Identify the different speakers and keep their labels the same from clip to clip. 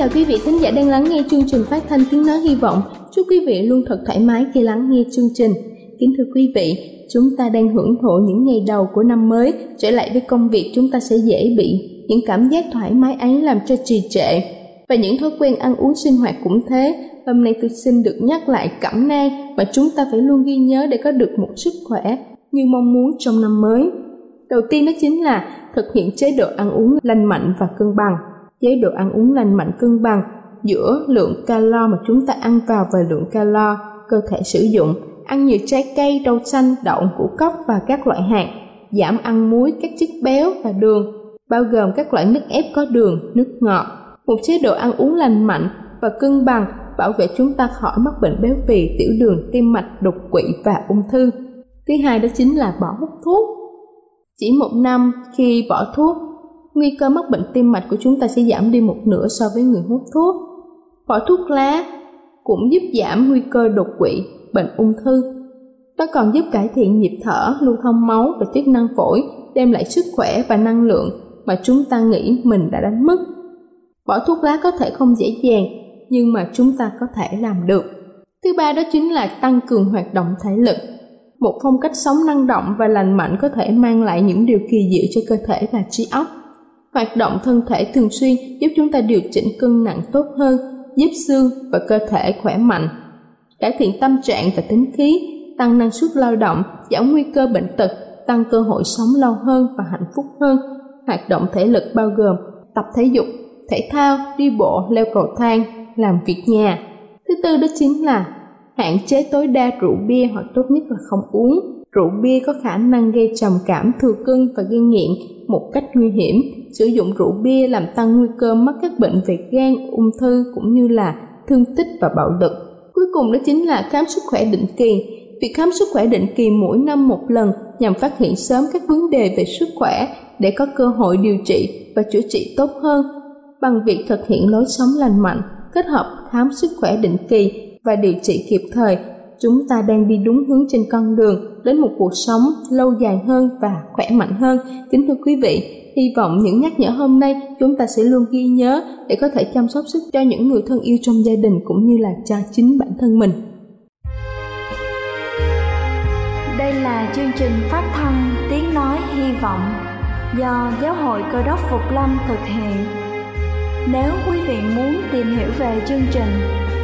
Speaker 1: Chào quý vị khán giả đang lắng nghe chương trình phát thanh tiếng nói hy vọng. Chúc quý vị luôn thật thoải mái khi lắng nghe chương trình. Kính thưa quý vị, chúng ta đang hưởng thụ những ngày đầu của năm mới, trở lại với công việc chúng ta sẽ dễ bị những cảm giác thoải mái ấy làm cho trì trệ. Và những thói quen ăn uống sinh hoạt cũng thế. Hôm nay tôi xin được nhắc lại cẩm nang mà chúng ta phải luôn ghi nhớ để có được một sức khỏe như mong muốn trong năm mới. Đầu tiên đó chính là thực hiện chế độ ăn uống lành mạnh và cân bằng chế độ ăn uống lành mạnh cân bằng giữa lượng calo mà chúng ta ăn vào và lượng calo cơ thể sử dụng. Ăn nhiều trái cây, rau xanh, đậu ngũ cốc và các loại hạt, giảm ăn muối, các chất béo và đường, bao gồm các loại nước ép có đường, nước ngọt. Một chế độ ăn uống lành mạnh và cân bằng bảo vệ chúng ta khỏi mắc bệnh béo phì, tiểu đường, tim mạch, đột quỵ và ung thư. Thứ hai đó chính là bỏ hút thuốc. Chỉ một năm khi bỏ thuốc nguy cơ mắc bệnh tim mạch của chúng ta sẽ giảm đi một nửa so với người hút thuốc. Bỏ thuốc lá cũng giúp giảm nguy cơ đột quỵ, bệnh ung thư. Nó còn giúp cải thiện nhịp thở, lưu thông máu và chức năng phổi, đem lại sức khỏe và năng lượng mà chúng ta nghĩ mình đã đánh mất. Bỏ thuốc lá có thể không dễ dàng, nhưng mà chúng ta có thể làm được. Thứ ba đó chính là tăng cường hoạt động thể lực. Một phong cách sống năng động và lành mạnh có thể mang lại những điều kỳ diệu cho cơ thể và trí óc. Hoạt động thân thể thường xuyên giúp chúng ta điều chỉnh cân nặng tốt hơn, giúp xương và cơ thể khỏe mạnh. Cải thiện tâm trạng và tính khí, tăng năng suất lao động, giảm nguy cơ bệnh tật, tăng cơ hội sống lâu hơn và hạnh phúc hơn. Hoạt động thể lực bao gồm tập thể dục, thể thao, đi bộ, leo cầu thang, làm việc nhà. Thứ tư đó chính là hạn chế tối đa rượu bia hoặc tốt nhất là không uống rượu bia có khả năng gây trầm cảm thừa cân và gây nghiện một cách nguy hiểm. Sử dụng rượu bia làm tăng nguy cơ mắc các bệnh về gan, ung thư cũng như là thương tích và bạo lực. Cuối cùng đó chính là khám sức khỏe định kỳ. Việc khám sức khỏe định kỳ mỗi năm một lần nhằm phát hiện sớm các vấn đề về sức khỏe để có cơ hội điều trị và chữa trị tốt hơn bằng việc thực hiện lối sống lành mạnh, kết hợp khám sức khỏe định kỳ và điều trị kịp thời chúng ta đang đi đúng hướng trên con đường đến một cuộc sống lâu dài hơn và khỏe mạnh hơn. Kính thưa quý vị, hy vọng những nhắc nhở hôm nay chúng ta sẽ luôn ghi nhớ để có thể chăm sóc sức cho những người thân yêu trong gia đình cũng như là cho chính bản thân mình.
Speaker 2: Đây là chương trình phát thanh Tiếng Nói Hy Vọng do Giáo hội Cơ đốc Phục Lâm thực hiện. Nếu quý vị muốn tìm hiểu về chương trình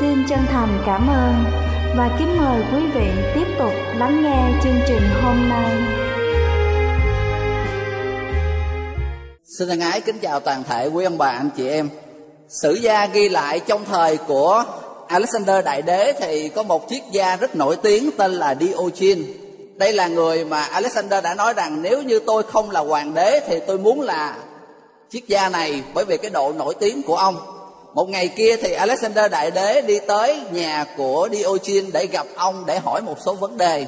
Speaker 2: Xin chân thành cảm ơn và kính mời quý vị tiếp tục lắng nghe chương trình hôm nay.
Speaker 3: Xin thân ái kính chào toàn thể quý ông bà, anh chị em. Sử gia ghi lại trong thời của Alexander Đại Đế thì có một triết gia rất nổi tiếng tên là Diogenes. Đây là người mà Alexander đã nói rằng nếu như tôi không là hoàng đế thì tôi muốn là triết gia này bởi vì cái độ nổi tiếng của ông một ngày kia thì Alexander Đại Đế đi tới nhà của Diogen để gặp ông để hỏi một số vấn đề.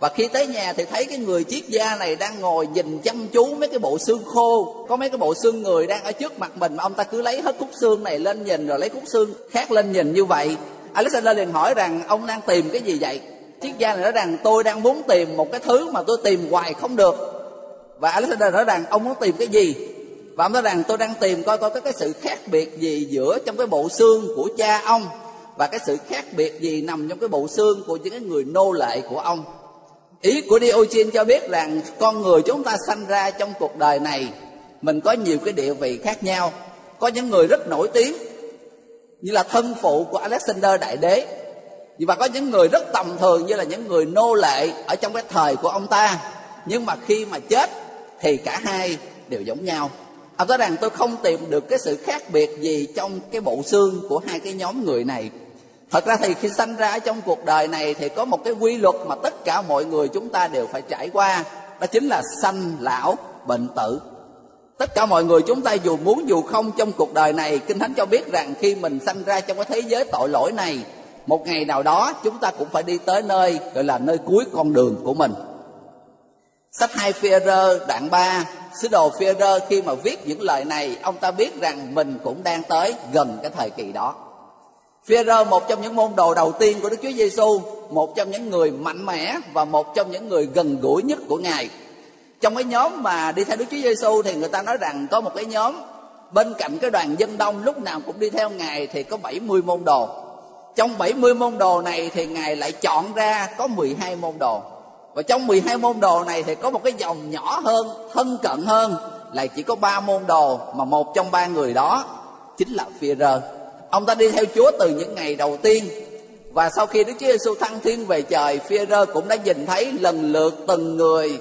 Speaker 3: Và khi tới nhà thì thấy cái người triết gia này đang ngồi nhìn chăm chú mấy cái bộ xương khô. Có mấy cái bộ xương người đang ở trước mặt mình mà ông ta cứ lấy hết khúc xương này lên nhìn rồi lấy khúc xương khác lên nhìn như vậy. Alexander liền hỏi rằng, ông đang tìm cái gì vậy? Triết gia này nói rằng, tôi đang muốn tìm một cái thứ mà tôi tìm hoài không được. Và Alexander nói rằng, ông muốn tìm cái gì? Và ông nói rằng, tôi đang tìm coi coi có cái sự khác biệt gì giữa trong cái bộ xương của cha ông và cái sự khác biệt gì nằm trong cái bộ xương của những cái người nô lệ của ông. Ý của Diogen cho biết rằng con người chúng ta sanh ra trong cuộc đời này, mình có nhiều cái địa vị khác nhau. Có những người rất nổi tiếng, như là thân phụ của Alexander Đại Đế, và có những người rất tầm thường như là những người nô lệ ở trong cái thời của ông ta. Nhưng mà khi mà chết thì cả hai đều giống nhau ông nói rằng tôi không tìm được cái sự khác biệt gì trong cái bộ xương của hai cái nhóm người này. Thật ra thì khi sanh ra trong cuộc đời này thì có một cái quy luật mà tất cả mọi người chúng ta đều phải trải qua, đó chính là sanh lão, bệnh tử. Tất cả mọi người chúng ta dù muốn dù không trong cuộc đời này, kinh thánh cho biết rằng khi mình sanh ra trong cái thế giới tội lỗi này, một ngày nào đó chúng ta cũng phải đi tới nơi, gọi là nơi cuối con đường của mình. Sách hai phi rơ đoạn 3 sứ đồ phi rơ khi mà viết những lời này ông ta biết rằng mình cũng đang tới gần cái thời kỳ đó Phi-rơ một trong những môn đồ đầu tiên của Đức Chúa Giêsu, một trong những người mạnh mẽ và một trong những người gần gũi nhất của Ngài. Trong cái nhóm mà đi theo Đức Chúa Giêsu thì người ta nói rằng có một cái nhóm bên cạnh cái đoàn dân đông lúc nào cũng đi theo Ngài thì có 70 môn đồ. Trong 70 môn đồ này thì Ngài lại chọn ra có 12 môn đồ. Và trong 12 môn đồ này thì có một cái dòng nhỏ hơn, thân cận hơn. Là chỉ có ba môn đồ mà một trong ba người đó chính là Phi-rơ ông ta đi theo Chúa từ những ngày đầu tiên. Và sau khi Đức Chúa Giêsu thăng thiên về trời, Phi-rơ cũng đã nhìn thấy lần lượt từng người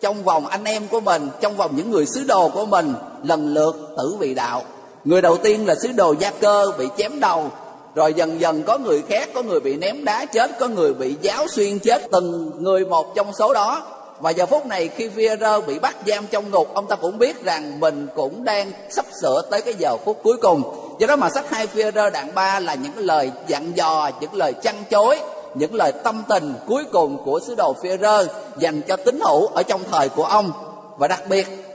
Speaker 3: trong vòng anh em của mình, trong vòng những người sứ đồ của mình lần lượt tử vị đạo. Người đầu tiên là sứ đồ Gia Cơ bị chém đầu, rồi dần dần có người khác, có người bị ném đá chết, có người bị giáo xuyên chết, từng người một trong số đó. Và giờ phút này khi Phi-rơ bị bắt giam trong ngục, ông ta cũng biết rằng mình cũng đang sắp sửa tới cái giờ phút cuối cùng do đó mà sách hai phi rơ đoạn 3 là những lời dặn dò những lời chăn chối những lời tâm tình cuối cùng của sứ đồ phi rơ dành cho tín hữu ở trong thời của ông và đặc biệt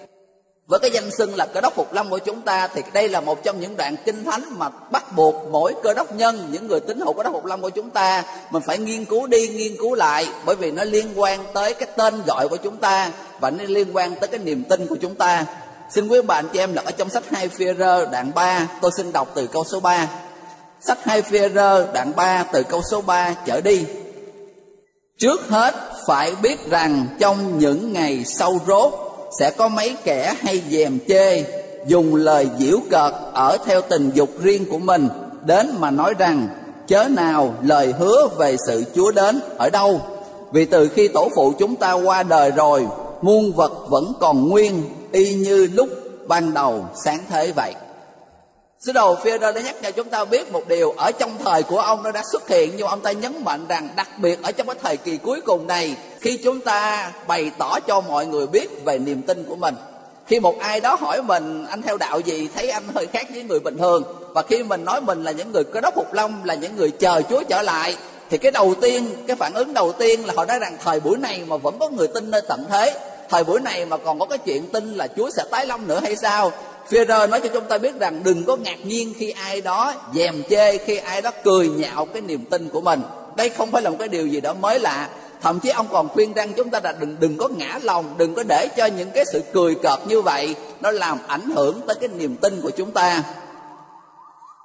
Speaker 3: với cái danh xưng là cơ đốc phục lâm của chúng ta thì đây là một trong những đoạn kinh thánh mà bắt buộc mỗi cơ đốc nhân những người tín hữu cơ đốc phục lâm của chúng ta mình phải nghiên cứu đi nghiên cứu lại bởi vì nó liên quan tới cái tên gọi của chúng ta và nó liên quan tới cái niềm tin của chúng ta Xin quý bạn chị em là ở trong sách hai Phi-rơ đoạn 3, tôi xin đọc từ câu số 3. Sách hai Phi-rơ đoạn 3 từ câu số 3 trở đi. Trước hết phải biết rằng trong những ngày sau rốt sẽ có mấy kẻ hay dèm chê, dùng lời diễu cợt ở theo tình dục riêng của mình đến mà nói rằng chớ nào lời hứa về sự Chúa đến ở đâu. Vì từ khi tổ phụ chúng ta qua đời rồi, muôn vật vẫn còn nguyên y như lúc ban đầu sáng thế vậy Sứ đồ phi đã nhắc cho chúng ta biết một điều. Ở trong thời của ông nó đã xuất hiện, nhưng ông ta nhấn mạnh rằng đặc biệt ở trong cái thời kỳ cuối cùng này, khi chúng ta bày tỏ cho mọi người biết về niềm tin của mình, khi một ai đó hỏi mình, anh theo đạo gì? Thấy anh hơi khác với người bình thường. Và khi mình nói mình là những người có đốc phục long là những người chờ chúa trở lại, thì cái đầu tiên, cái phản ứng đầu tiên là họ nói rằng thời buổi này mà vẫn có người tin nơi tận thế. Thời buổi này mà còn có cái chuyện tin là Chúa sẽ tái lâm nữa hay sao? Phêrô nói cho chúng ta biết rằng đừng có ngạc nhiên khi ai đó dèm chê, khi ai đó cười nhạo cái niềm tin của mình. Đây không phải là một cái điều gì đó mới lạ. Thậm chí ông còn khuyên rằng chúng ta là đừng đừng có ngã lòng, đừng có để cho những cái sự cười cợt như vậy nó làm ảnh hưởng tới cái niềm tin của chúng ta.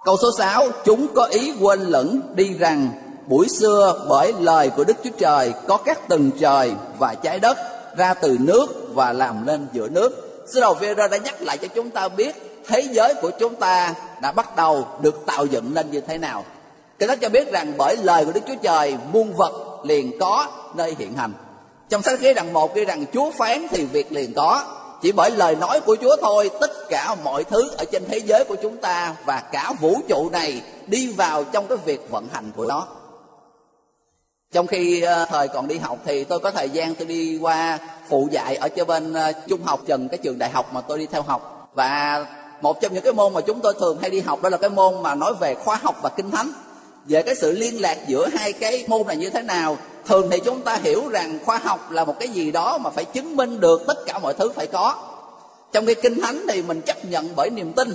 Speaker 3: Câu số 6 chúng có ý quên lẫn đi rằng buổi xưa bởi lời của Đức Chúa Trời có các tầng trời và trái đất ra từ nước và làm lên giữa nước sứ đồ Vera đã nhắc lại cho chúng ta biết thế giới của chúng ta đã bắt đầu được tạo dựng lên như thế nào Kinh Thánh cho biết rằng bởi lời của Đức Chúa Trời, muôn vật liền có nơi hiện hành. Trong sách ký đoạn một ghi rằng Chúa phán thì việc liền có. Chỉ bởi lời nói của Chúa thôi, tất cả mọi thứ ở trên thế giới của chúng ta và cả vũ trụ này đi vào trong cái việc vận hành của nó. Trong khi ờ, thời còn đi học thì tôi có thời gian tôi đi qua phụ dạy ở cho bên ờ, trung học trần, cái trường đại học mà tôi đi theo học. Và một trong những cái môn mà chúng tôi thường hay đi học đó là cái môn mà nói về khoa học và kinh thánh. Về cái sự liên lạc giữa hai cái môn này như thế nào, thường thì chúng ta hiểu rằng khoa học là một cái gì đó mà phải chứng minh được tất cả mọi thứ phải có. Trong khi kinh thánh thì mình chấp nhận bởi niềm tin.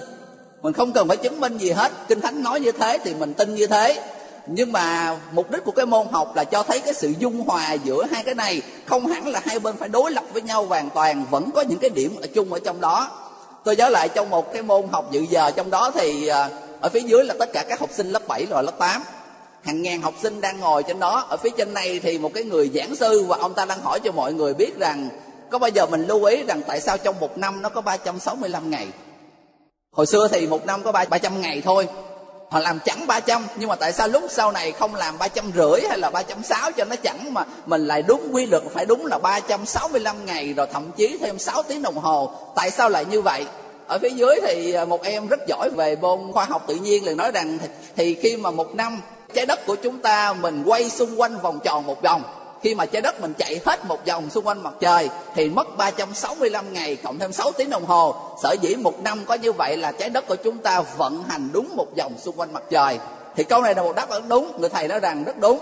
Speaker 3: Mình không cần phải chứng minh gì hết. Kinh thánh nói như thế thì mình tin như thế nhưng mà mục đích của cái môn học là cho thấy cái sự dung hòa giữa hai cái này. Không hẳn là hai bên phải đối lập với nhau hoàn toàn, vẫn có những cái điểm ở chung ở trong đó. Tôi nhớ lại trong một cái môn học dự giờ trong đó thì à, ở phía dưới là tất cả các học sinh lớp 7 rồi lớp 8 hàng ngàn học sinh đang ngồi trên đó. Ở phía trên này thì một cái người giảng sư và ông ta đang hỏi cho mọi người biết rằng, có bao giờ mình lưu ý rằng tại sao trong một năm nó có 365 ngày? Hồi xưa thì một năm có 300 ngày thôi họ làm chẳng 300 nhưng mà tại sao lúc sau này không làm ba trăm rưỡi hay là ba trăm sáu cho nó chẳng mà mình lại đúng quy luật phải đúng là 365 ngày rồi thậm chí thêm 6 tiếng đồng hồ? Tại sao lại như vậy? Ở phía dưới thì à, một em rất giỏi về môn khoa học tự nhiên liền nói rằng thì khi mà một năm trái đất của chúng ta mình quay xung quanh vòng tròn một vòng khi mà trái đất mình chạy hết một vòng xung quanh mặt trời, thì mất 365 ngày, cộng thêm 6 tiếng đồng hồ. Sở dĩ một năm có như vậy là trái đất của chúng ta vận hành đúng một vòng xung quanh mặt trời. Thì câu này là một đáp án đúng, người thầy nói rằng rất đúng.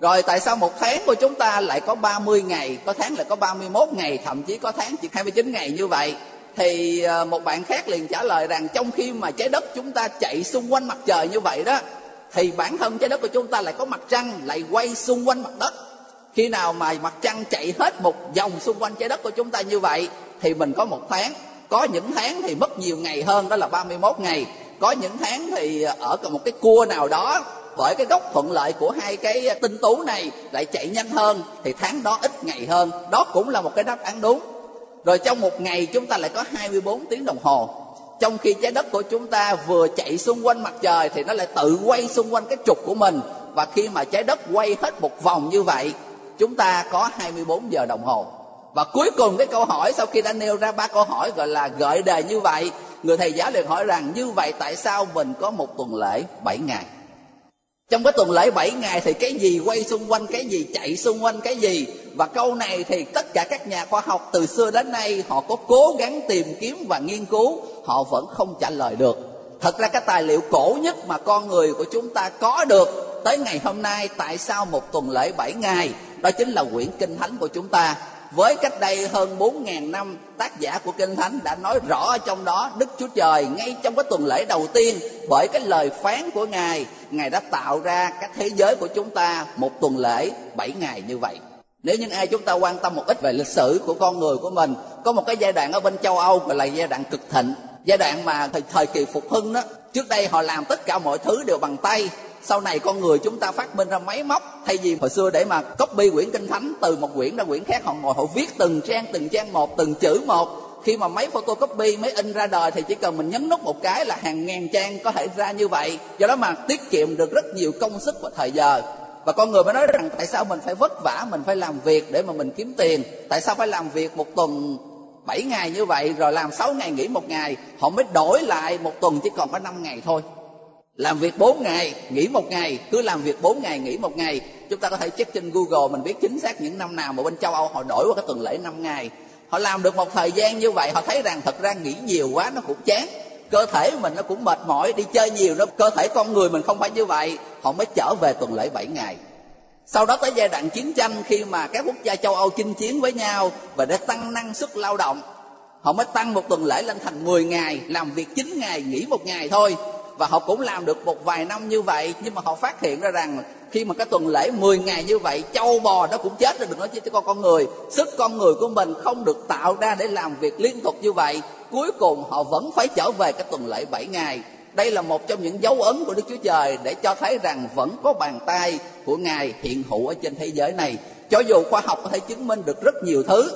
Speaker 3: Rồi tại sao một tháng của chúng ta lại có 30 ngày, có tháng lại có 31 ngày, thậm chí có tháng chỉ 29 ngày như vậy? Thì ờ, một bạn khác liền trả lời rằng trong khi mà trái đất chúng ta chạy xung quanh mặt trời như vậy đó, thì bản thân trái đất của chúng ta lại có mặt trăng lại quay xung quanh mặt đất khi nào mà mặt trăng chạy hết một vòng xung quanh trái đất của chúng ta như vậy, thì mình có một tháng. Có những tháng thì mất nhiều ngày hơn, đó là 31 ngày. Có những tháng thì ở một cái cua nào đó, bởi cái góc thuận lợi của hai cái tinh tú này lại chạy nhanh hơn, thì tháng đó ít ngày hơn. Đó cũng là một cái đáp án đúng. Rồi trong một ngày chúng ta lại có 24 tiếng đồng hồ. Trong khi trái đất của chúng ta vừa chạy xung quanh mặt trời, thì nó lại tự quay xung quanh cái trục của mình. Và khi mà trái đất quay hết một vòng như vậy chúng ta có 24 giờ đồng hồ. Và cuối cùng cái câu hỏi sau khi đã nêu ra ba câu hỏi gọi là gợi đề như vậy. Người thầy giáo liền hỏi rằng, như vậy tại sao mình có một tuần lễ 7 ngày? Trong cái tuần lễ 7 ngày thì cái gì quay xung quanh, cái gì chạy xung quanh, cái gì? Và câu này thì tất cả các nhà khoa học từ xưa đến nay, họ có cố gắng tìm kiếm và nghiên cứu, họ vẫn không trả lời được. Thật ra cái tài liệu cổ nhất mà con người của chúng ta có được tới ngày hôm nay, tại sao một tuần lễ 7 ngày? Đó chính là quyển kinh thánh của chúng ta. Với cách đây hơn 4.000 năm tác giả của Kinh Thánh đã nói rõ trong đó Đức Chúa Trời ngay trong cái tuần lễ đầu tiên bởi cái lời phán của Ngài Ngài đã tạo ra cái thế giới của chúng ta một tuần lễ 7 ngày như vậy. Nếu những ai chúng ta quan tâm một ít về lịch sử của con người của mình có một cái giai đoạn ở bên châu Âu gọi là giai đoạn cực thịnh giai đoạn mà thời, thời kỳ phục hưng đó trước đây họ làm tất cả mọi thứ đều bằng tay sau này con người chúng ta phát minh ra máy móc, thay vì hồi xưa để mà copy quyển kinh thánh từ một quyển ra quyển khác, họ ngồi họ viết từng trang từng trang một, từng chữ một. Khi mà máy photocopy, máy in ra đời thì chỉ cần mình nhấn nút một cái là hàng ngàn trang có thể ra như vậy. Do đó mà tiết kiệm được rất nhiều công sức và thời giờ. Và con người mới nói rằng, tại sao mình phải vất vả, mình phải làm việc để mà mình kiếm tiền? Tại sao phải làm việc một tuần 7 ngày như vậy, rồi làm 6 ngày nghỉ một ngày? Họ mới đổi lại một tuần chỉ còn có 5 ngày thôi làm việc 4 ngày, nghỉ một ngày, cứ làm việc 4 ngày, nghỉ một ngày. Chúng ta có thể check trên google, mình biết chính xác những năm nào mà bên châu âu họ đổi qua cái tuần lễ 5 ngày. Họ làm được một thời gian như vậy, họ thấy rằng thật ra nghỉ nhiều quá nó cũng chán. Cơ thể mình nó cũng mệt mỏi, đi chơi nhiều, nó, cơ thể con người mình không phải như vậy. Họ mới trở về tuần lễ 7 ngày. Sau đó tới giai đoạn chiến tranh, khi mà các quốc gia châu Âu chinh chiến với nhau và để tăng năng suất lao động, họ mới tăng một tuần lễ lên thành 10 ngày, làm việc 9 ngày, nghỉ một ngày thôi và họ cũng làm được một vài năm như vậy nhưng mà họ phát hiện ra rằng khi mà cái tuần lễ 10 ngày như vậy châu bò nó cũng chết rồi đừng nói chi cho con con người. Sức con người của mình không được tạo ra để làm việc liên tục như vậy. Cuối cùng họ vẫn phải trở về cái tuần lễ 7 ngày. Đây là một trong những dấu ấn của Đức Chúa Trời để cho thấy rằng vẫn có bàn tay của Ngài hiện hữu ở trên thế giới này. Cho dù khoa học có thể chứng minh được rất nhiều thứ,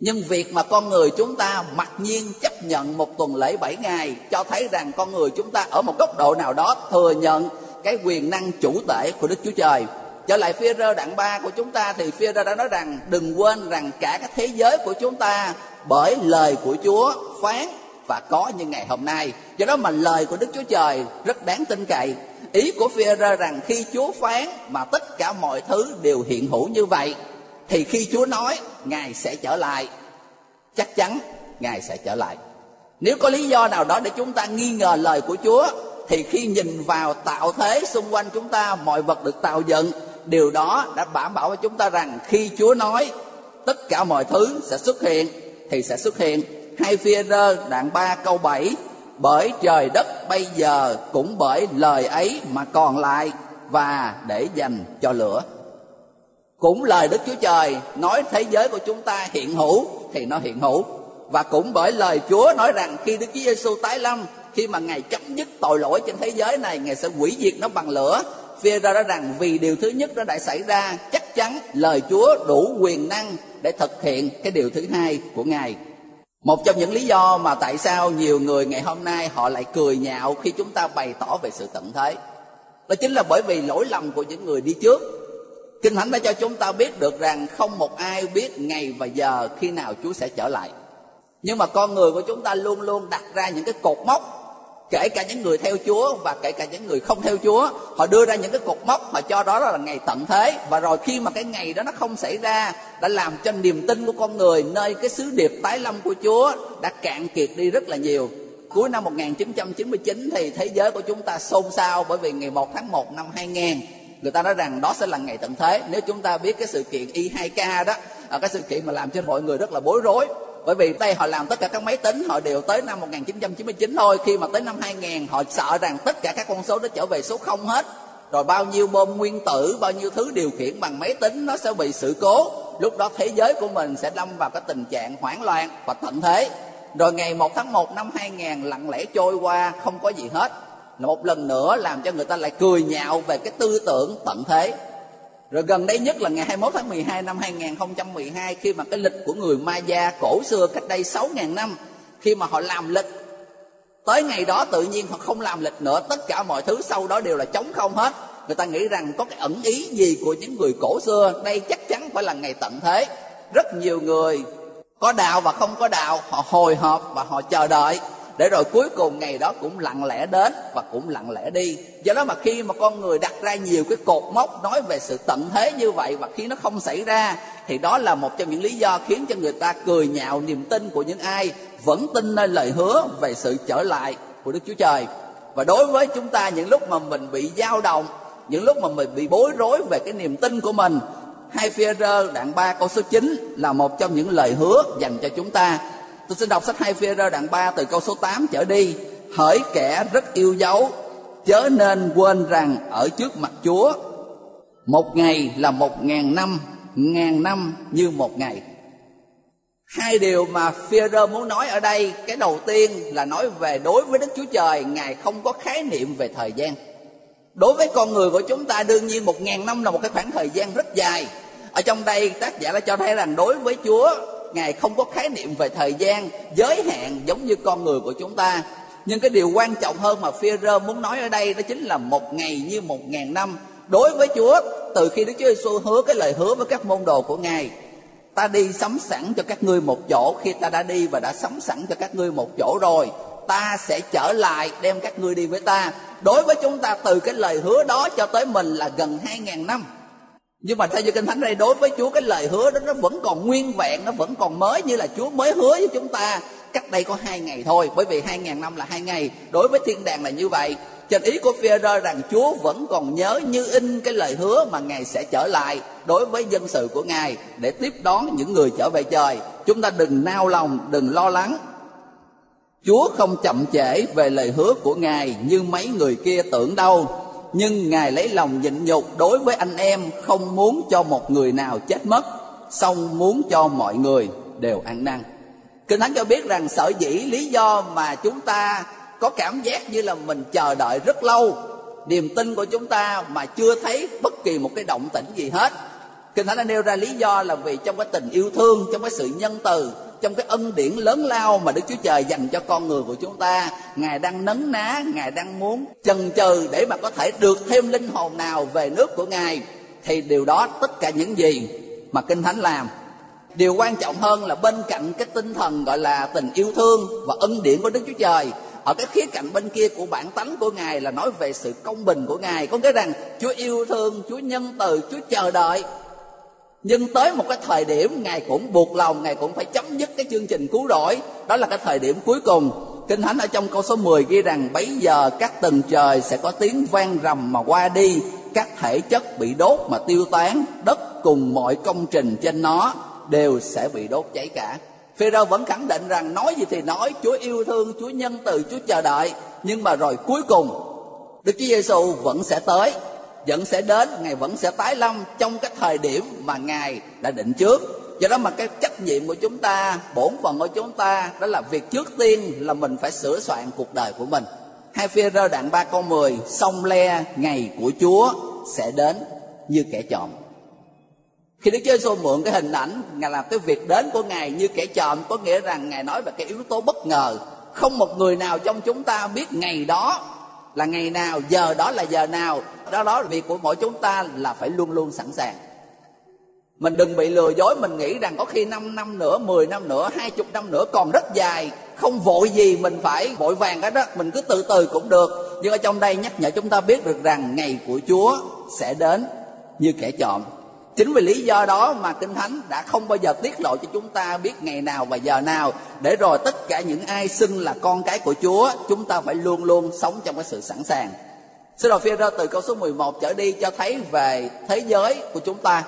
Speaker 3: nhưng việc mà con người chúng ta mặc nhiên chấp nhận một tuần lễ 7 ngày cho thấy rằng con người chúng ta ở một góc độ nào đó thừa nhận cái quyền năng chủ tể của Đức Chúa Trời. Trở lại phía rơ đoạn 3 của chúng ta thì phía rơ đã nói rằng đừng quên rằng cả cái thế giới của chúng ta bởi lời của Chúa phán và có như ngày hôm nay. Do đó mà lời của Đức Chúa Trời rất đáng tin cậy. Ý của phía rơ rằng khi Chúa phán mà tất cả mọi thứ đều hiện hữu như vậy, thì khi Chúa nói Ngài sẽ trở lại chắc chắn, Ngài sẽ trở lại. Nếu có lý do nào đó để chúng ta nghi ngờ lời của Chúa, thì khi nhìn vào tạo thế xung quanh chúng ta, mọi vật được tạo dựng, điều đó đã đảm bảo với chúng ta rằng khi Chúa nói, tất cả mọi thứ sẽ xuất hiện, thì sẽ xuất hiện. Hai phi rơ đoạn 3 câu 7 bởi trời đất bây giờ cũng bởi lời ấy mà còn lại và để dành cho lửa. Cũng lời Đức Chúa Trời nói thế giới của chúng ta hiện hữu thì nó hiện hữu. Và cũng bởi lời Chúa nói rằng khi Đức Chúa Giêsu tái lâm, khi mà ngài chấm dứt tội lỗi trên thế giới này, ngài sẽ hủy diệt nó bằng lửa. Phía ra đó rằng vì điều thứ nhất nó đã xảy ra, chắc chắn lời Chúa đủ quyền năng để thực hiện cái điều thứ hai của ngài. Một trong những lý do mà tại sao nhiều người ngày hôm nay họ lại cười nhạo khi chúng ta bày tỏ về sự tận thế, đó chính là bởi vì lỗi lầm của những người đi trước kinh thánh đã cho chúng ta biết được rằng không một ai biết ngày và giờ khi nào chúa sẽ trở lại. Nhưng mà con người của chúng ta luôn luôn đặt ra những cái cột mốc, kể cả những người theo Chúa và kể cả những người không theo Chúa. Họ đưa ra những cái cột mốc, họ cho đó là ngày tận thế. Và rồi khi mà cái ngày đó nó không xảy ra, đã làm cho niềm tin của con người nơi cái sứ điệp tái lâm của Chúa đã cạn kiệt đi rất là nhiều. Cuối năm 1999 thì thế giới của chúng ta xôn xao bởi vì ngày 1 tháng 1 năm 2000 người ta nói rằng đó sẽ là ngày tận thế. Nếu chúng ta biết cái sự kiện Y2K đó à, cái sự kiện mà làm cho mọi người rất là bối rối. Bởi vì đây họ làm tất cả các máy tính, họ đều tới năm 1999 thôi. Khi mà tới năm 2000 họ sợ rằng tất cả các con số nó trở về số không hết. Rồi bao nhiêu bom nguyên tử, bao nhiêu thứ điều khiển bằng máy tính nó sẽ bị sự cố. Lúc đó thế giới của mình sẽ lâm vào cái tình trạng hoảng loạn và tận thế. Rồi ngày 1 tháng 1 năm 2000 lặng lẽ trôi qua, không có gì hết là một lần nữa làm cho người ta lại cười nhạo về cái tư tưởng tận thế. Rồi gần đây nhất là ngày 21 tháng 12 năm 2012 khi mà cái lịch của người Maya cổ xưa cách đây 6.000 năm, khi mà họ làm lịch. Tới ngày đó tự nhiên họ không làm lịch nữa, tất cả mọi thứ sau đó đều là trống không hết. Người ta nghĩ rằng có cái ẩn ý gì của những người cổ xưa, đây chắc chắn phải là ngày tận thế. Rất nhiều người có đạo và không có đạo, họ hồi hộp và họ chờ đợi để rồi cuối cùng ngày đó cũng lặng lẽ đến và cũng lặng lẽ đi. Do đó mà khi mà con người đặt ra nhiều cái cột mốc nói về sự tận thế như vậy và khi nó không xảy ra, thì đó là một trong những lý do khiến cho người ta cười nhạo niềm tin của những ai vẫn tin nơi lời hứa về sự trở lại của Đức Chúa Trời. Và đối với chúng ta, những lúc mà mình bị dao động, những lúc mà mình bị bối rối về cái niềm tin của mình, hai phi rơ đoạn 3 câu số 9 là một trong những lời hứa dành cho chúng ta. Tôi xin đọc sách hai phi rơ đoạn 3 từ câu số 8 trở đi. Hỡi kẻ rất yêu dấu, chớ nên quên rằng ở trước mặt Chúa, một ngày là một ngàn năm, ngàn năm như một ngày. Hai điều mà Führer muốn nói ở đây, cái đầu tiên là nói về đối với Đức Chúa Trời, Ngài không có khái niệm về thời gian. Đối với con người của chúng ta đương nhiên một ngàn năm là một cái khoảng thời gian rất dài. Ở trong đây tác giả đã cho thấy rằng đối với Chúa ngài không có khái niệm về thời gian, giới hạn giống như con người của chúng ta. Nhưng cái điều quan trọng hơn mà Führer muốn nói ở đây đó chính là một ngày như một ngàn năm. Đối với Chúa, từ khi Đức Chúa Giêsu hứa cái lời hứa với các môn đồ của Ngài, ta đi sắm sẵn cho các ngươi một chỗ. Khi ta đã đi và đã sắm sẵn cho các ngươi một chỗ rồi, ta sẽ trở lại đem các ngươi đi với ta. Đối với chúng ta, từ cái lời hứa đó cho tới mình là gần hai ngàn năm nhưng mà theo như kinh thánh đây, đối với chúa, cái lời hứa đó nó vẫn còn nguyên vẹn, nó vẫn còn mới như là chúa mới hứa với chúng ta. Cách đây có hai ngày thôi, bởi vì hai ngàn năm là hai ngày. Đối với thiên đàng là như vậy. Trên ý của phi rằng chúa vẫn còn nhớ như in cái lời hứa mà ngài sẽ trở lại đối với dân sự của ngài để tiếp đón những người trở về trời. Chúng ta đừng nao lòng, đừng lo lắng. Chúa không chậm trễ về lời hứa của ngài như mấy người kia tưởng đâu nhưng ngài lấy lòng nhịn nhục đối với anh em không muốn cho một người nào chết mất, song muốn cho mọi người đều ăn năn. Kinh thánh cho biết rằng sở dĩ lý do mà chúng ta có cảm giác như là mình chờ đợi rất lâu, niềm tin của chúng ta mà chưa thấy bất kỳ một cái động tĩnh gì hết. Kinh thánh đã nêu ra lý do là vì trong cái tình yêu thương, trong cái sự nhân từ trong cái ân điển lớn lao mà Đức Chúa Trời dành cho con người của chúng ta. Ngài đang nấn ná, Ngài đang muốn chần chừ để mà có thể được thêm linh hồn nào về nước của Ngài. Thì điều đó tất cả những gì mà Kinh Thánh làm điều quan trọng hơn là bên cạnh cái tinh thần gọi là tình yêu thương và ân điển của đức chúa trời ở cái khía cạnh bên kia của bản tánh của ngài là nói về sự công bình của ngài có nghĩa rằng chúa yêu thương chúa nhân từ chúa chờ đợi nhưng tới một cái thời điểm ngài cũng buộc lòng ngài cũng phải chấm dứt cái chương trình cứu rỗi. Đó là cái thời điểm cuối cùng. Kinh thánh ở trong câu số 10 ghi rằng bấy giờ các tầng trời sẽ có tiếng vang rầm mà qua đi các thể chất bị đốt mà tiêu tán đất cùng mọi công trình trên nó đều sẽ bị đốt cháy cả. Phêrô vẫn khẳng định rằng nói gì thì nói Chúa yêu thương, Chúa nhân từ, Chúa chờ đợi. Nhưng mà rồi cuối cùng Đức Chúa Giêsu vẫn sẽ tới. Vẫn sẽ đến, Ngài vẫn sẽ tái lâm Trong cái thời điểm mà Ngài đã định trước. Do đó mà cái trách nhiệm của chúng ta Bổn phận của chúng ta Đó là việc trước tiên là mình phải sửa soạn cuộc đời của mình. Hai phi rơ đoạn 3 câu 10 Sông le ngày của Chúa sẽ đến như kẻ trộm khi Đức Chúa Giêsu mượn cái hình ảnh ngài làm cái việc đến của ngài như kẻ trộm có nghĩa rằng ngài nói về cái yếu tố bất ngờ. Không một người nào trong chúng ta biết ngày đó là ngày nào, giờ đó là giờ nào. Đó đó là việc của mỗi chúng ta là phải luôn luôn sẵn sàng. Mình đừng bị lừa dối, mình nghĩ rằng có khi 5 năm nữa 10 năm nữa 20 năm nữa còn rất dài. Không vội gì mình phải vội vàng cái đó mình cứ từ từ cũng được. Nhưng ở trong đây nhắc nhở chúng ta biết được rằng ngày của chúa sẽ đến như kẻ chọn chính vì lý do đó mà kinh thánh đã không bao giờ tiết lộ cho chúng ta biết ngày nào và giờ nào. Để rồi tất cả những ai xưng là con cái của chúa, chúng ta phải luôn luôn sống trong cái sự sẵn sàng. Sứ đồ phi từ câu số 11 trở đi cho thấy về thế giới của chúng ta.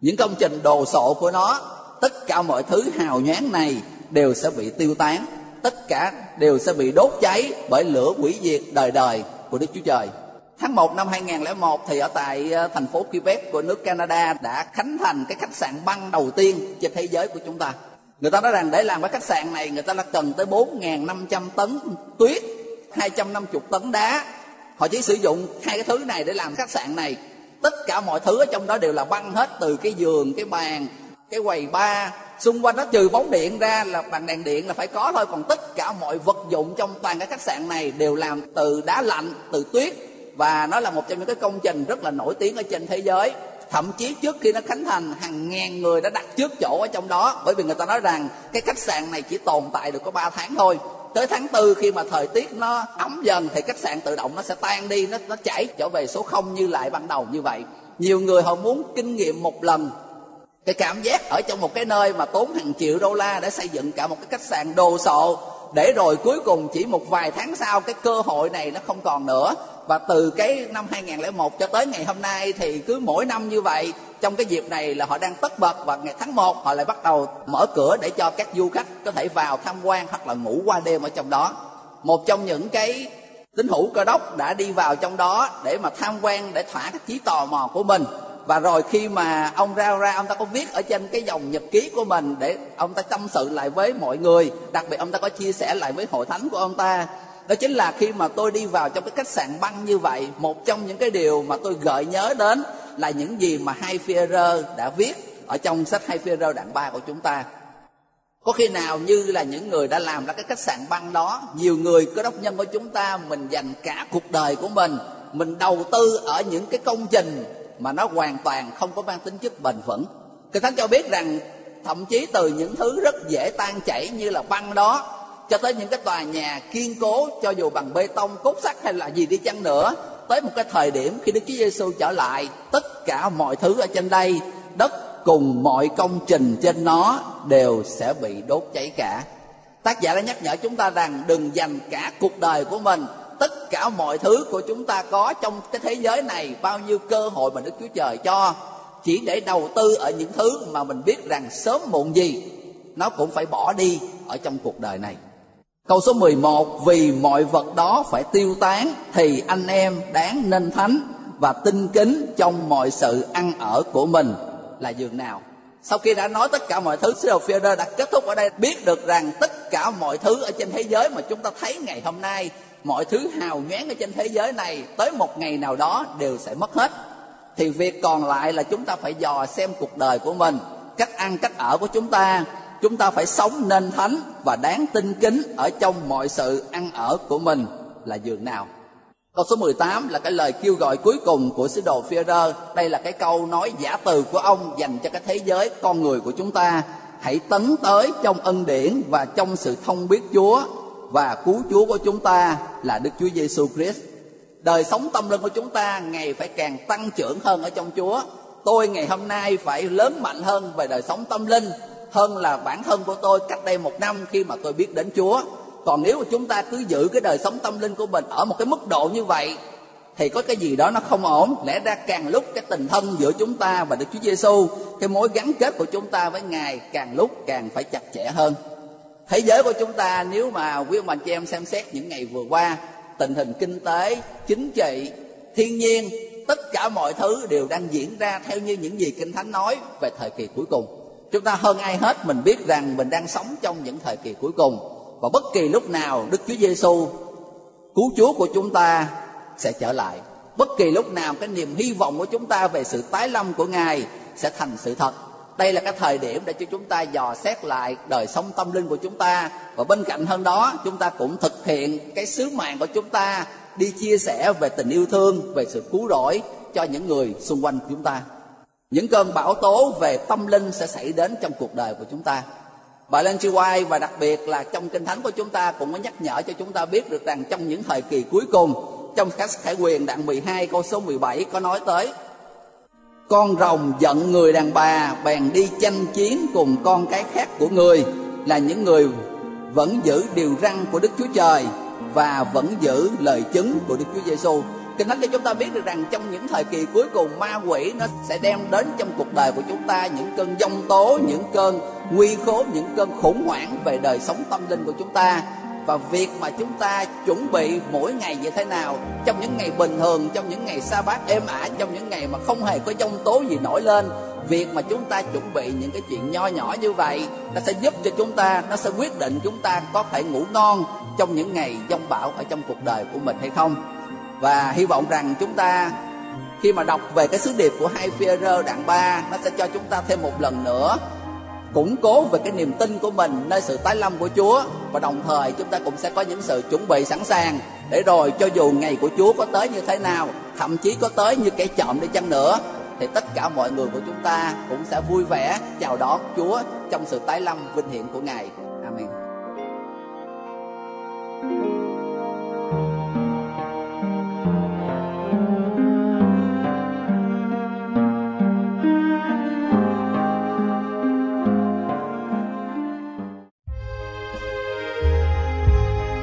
Speaker 3: Những công trình đồ sộ của nó, tất cả mọi thứ hào nhoáng này đều sẽ bị tiêu tán. Tất cả đều sẽ bị đốt cháy bởi lửa hủy diệt đời đời của Đức Chúa Trời. Tháng 1 năm 2001 thì ở tại ờ, thành phố Quebec của nước Canada đã khánh thành cái khách sạn băng đầu tiên trên thế giới của chúng ta. Người ta nói rằng để làm cái khách sạn này người ta đã cần tới 4.500 tấn tuyết, 250 tấn đá. Họ chỉ sử dụng hai cái thứ này để làm khách sạn này. Tất cả mọi thứ ở trong đó đều là băng hết từ cái giường, cái bàn, cái quầy bar, xung quanh nó trừ bóng điện ra là bằng đèn điện là phải có thôi còn tất cả mọi vật dụng trong toàn cái khách sạn này đều làm từ đá lạnh từ tuyết và nó là một trong những cái công trình rất là nổi tiếng ở trên thế giới. Thậm chí trước khi nó khánh thành, hàng ngàn người đã đặt trước chỗ ở trong đó. Bởi vì người ta nói rằng cái khách sạn này chỉ tồn tại được có 3 tháng thôi. Tới tháng tư khi mà thời tiết nó ấm dần thì khách sạn tự động nó sẽ tan đi, nó nó chảy trở về số không như lại ban đầu như vậy. Nhiều người họ muốn kinh nghiệm một lần cái cảm giác ở trong một cái nơi mà tốn hàng triệu đô la để xây dựng cả một cái khách sạn đồ sộ. Để rồi cuối cùng chỉ một vài tháng sau cái cơ hội này nó không còn nữa và từ cái năm 2001 cho tới ngày hôm nay thì cứ mỗi năm như vậy, trong cái dịp này là họ đang tất bật và ngày tháng 1 họ lại bắt đầu mở cửa để cho các du khách có thể vào tham quan hoặc là ngủ qua đêm ở trong đó. Một trong những cái tín hữu cơ đốc đã đi vào trong đó để mà tham quan, để thỏa cái trí tò mò của mình. Và rồi khi mà ông ra ra, ông ta có viết ở trên cái dòng nhật ký của mình để ông ta tâm sự lại với mọi người, đặc biệt ông ta có chia sẻ lại với hội thánh của ông ta đó chính là khi mà tôi đi vào trong cái khách sạn băng như vậy, một trong những cái điều mà tôi gợi nhớ đến là những gì mà hai Führer đã viết ở trong sách hai Führer đoạn ba của chúng ta. Có khi nào như là những người đã làm ra cái khách sạn băng đó, nhiều người cơ đốc nhân của chúng ta mình dành cả cuộc đời của mình mình đầu tư ở những cái công trình mà nó hoàn toàn không có mang tính chất bền vững. Kinh thánh cho biết rằng thậm chí từ những thứ rất dễ tan chảy như là băng đó cho tới những cái tòa nhà kiên cố, cho dù bằng bê tông, cốt sắt hay là gì đi chăng nữa, tới một cái thời điểm khi Đức Chúa Giêsu trở lại, tất cả mọi thứ ở trên đây, đất cùng mọi công trình trên nó đều sẽ bị đốt cháy cả. Tác giả đã nhắc nhở chúng ta rằng đừng dành cả cuộc đời của mình, tất cả mọi thứ của chúng ta có trong cái thế giới này, bao nhiêu cơ hội mà Đức Chúa Trời cho. Chỉ để đầu tư ở những thứ mà mình biết rằng sớm muộn gì, nó cũng phải bỏ đi ở trong cuộc đời này. Câu số 11 Vì mọi vật đó phải tiêu tán Thì anh em đáng nên thánh Và tinh kính trong mọi sự ăn ở của mình. Là giường nào? Sau khi đã nói tất cả mọi thứ Sứ đồ Führer đã kết thúc ở đây. Biết được rằng tất cả mọi thứ ở trên thế giới Mà chúng ta thấy ngày hôm nay, Mọi thứ hào nhoáng ở trên thế giới này, Tới một ngày nào đó đều sẽ mất hết. Thì việc còn lại là chúng ta phải dò xem cuộc đời của mình, Cách ăn, cách ở của chúng ta chúng ta phải sống nên thánh và đáng tin kính ở trong mọi sự ăn ở của mình là dường nào Câu số 18 là cái lời kêu gọi cuối cùng của sứ đồ Führer. Đây là cái câu nói giả từ của ông dành cho cái thế giới, con người của chúng ta. Hãy tấn tới trong ân điển và trong sự thông biết Chúa và cứu Chúa của chúng ta là Đức Chúa Giêsu Christ. Đời sống tâm linh của chúng ta ngày phải càng tăng trưởng hơn ở trong Chúa. Tôi ngày hôm nay phải lớn mạnh hơn về đời sống tâm linh hơn là bản thân của tôi cách đây một năm khi mà tôi biết đến Chúa. Còn nếu mà chúng ta cứ giữ cái đời sống tâm linh của mình ở một cái mức độ như vậy, thì có cái gì đó nó không ổn. Lẽ ra càng lúc cái tình thân giữa chúng ta và Đức Chúa Giêsu cái mối gắn kết của chúng ta với Ngài càng lúc càng phải chặt chẽ hơn. Thế giới của chúng ta, nếu mà quý ông bà chị em xem xét những ngày vừa qua, tình hình kinh tế, chính trị, thiên nhiên, tất cả mọi thứ đều đang diễn ra theo như những gì kinh thánh nói về thời kỳ cuối cùng chúng ta hơn ai hết mình biết rằng mình đang sống trong những thời kỳ cuối cùng và bất kỳ lúc nào Đức Chúa Giêsu cứu Chúa của chúng ta sẽ trở lại. Bất kỳ lúc nào cái niềm hy vọng của chúng ta về sự tái lâm của Ngài sẽ thành sự thật. Đây là cái thời điểm để cho chúng ta dò xét lại đời sống tâm linh của chúng ta và bên cạnh hơn đó chúng ta cũng thực hiện cái sứ mạng của chúng ta đi chia sẻ về tình yêu thương, về sự cứu rỗi cho những người xung quanh chúng ta. Những cơn bão tố về tâm linh sẽ xảy đến trong cuộc đời của chúng ta Bà Lên Chi White và đặc biệt là trong Kinh Thánh của chúng ta cũng có nhắc nhở cho chúng ta biết được rằng trong những thời kỳ cuối cùng, trong các khải quyền đoạn 12 câu số 17 có nói tới, Con rồng giận người đàn bà, bèn đi tranh chiến cùng con cái khác của người, là những người vẫn giữ điều răn của Đức Chúa Trời và vẫn giữ lời chứng của Đức Chúa Giêsu. Kinh Thánh cho chúng ta biết được rằng trong những thời kỳ cuối cùng ma quỷ nó sẽ đem đến trong cuộc đời của chúng ta những cơn giông tố, những cơn nguy khốn, những cơn khủng hoảng về đời sống tâm linh của chúng ta. Và việc mà chúng ta chuẩn bị mỗi ngày như thế nào trong những ngày bình thường trong những ngày sa bát êm ả trong những ngày mà không hề có giông tố gì nổi lên việc mà chúng ta chuẩn bị những cái chuyện nho nhỏ như vậy nó sẽ giúp cho chúng ta nó sẽ quyết định chúng ta có thể ngủ ngon trong những ngày giông bão ở trong cuộc đời của mình hay không và hy vọng rằng chúng ta khi mà đọc về cái sứ điệp của hai phi đoạn 3 nó sẽ cho chúng ta thêm một lần nữa củng cố về cái niềm tin của mình nơi sự tái lâm của Chúa và đồng thời chúng ta cũng sẽ có những sự chuẩn bị sẵn sàng để rồi cho dù ngày của Chúa có tới như thế nào, thậm chí có tới như cái chậm đi chăng nữa, thì tất cả mọi người của chúng ta cũng sẽ vui vẻ chào đón Chúa trong sự tái lâm vinh hiển của Ngài.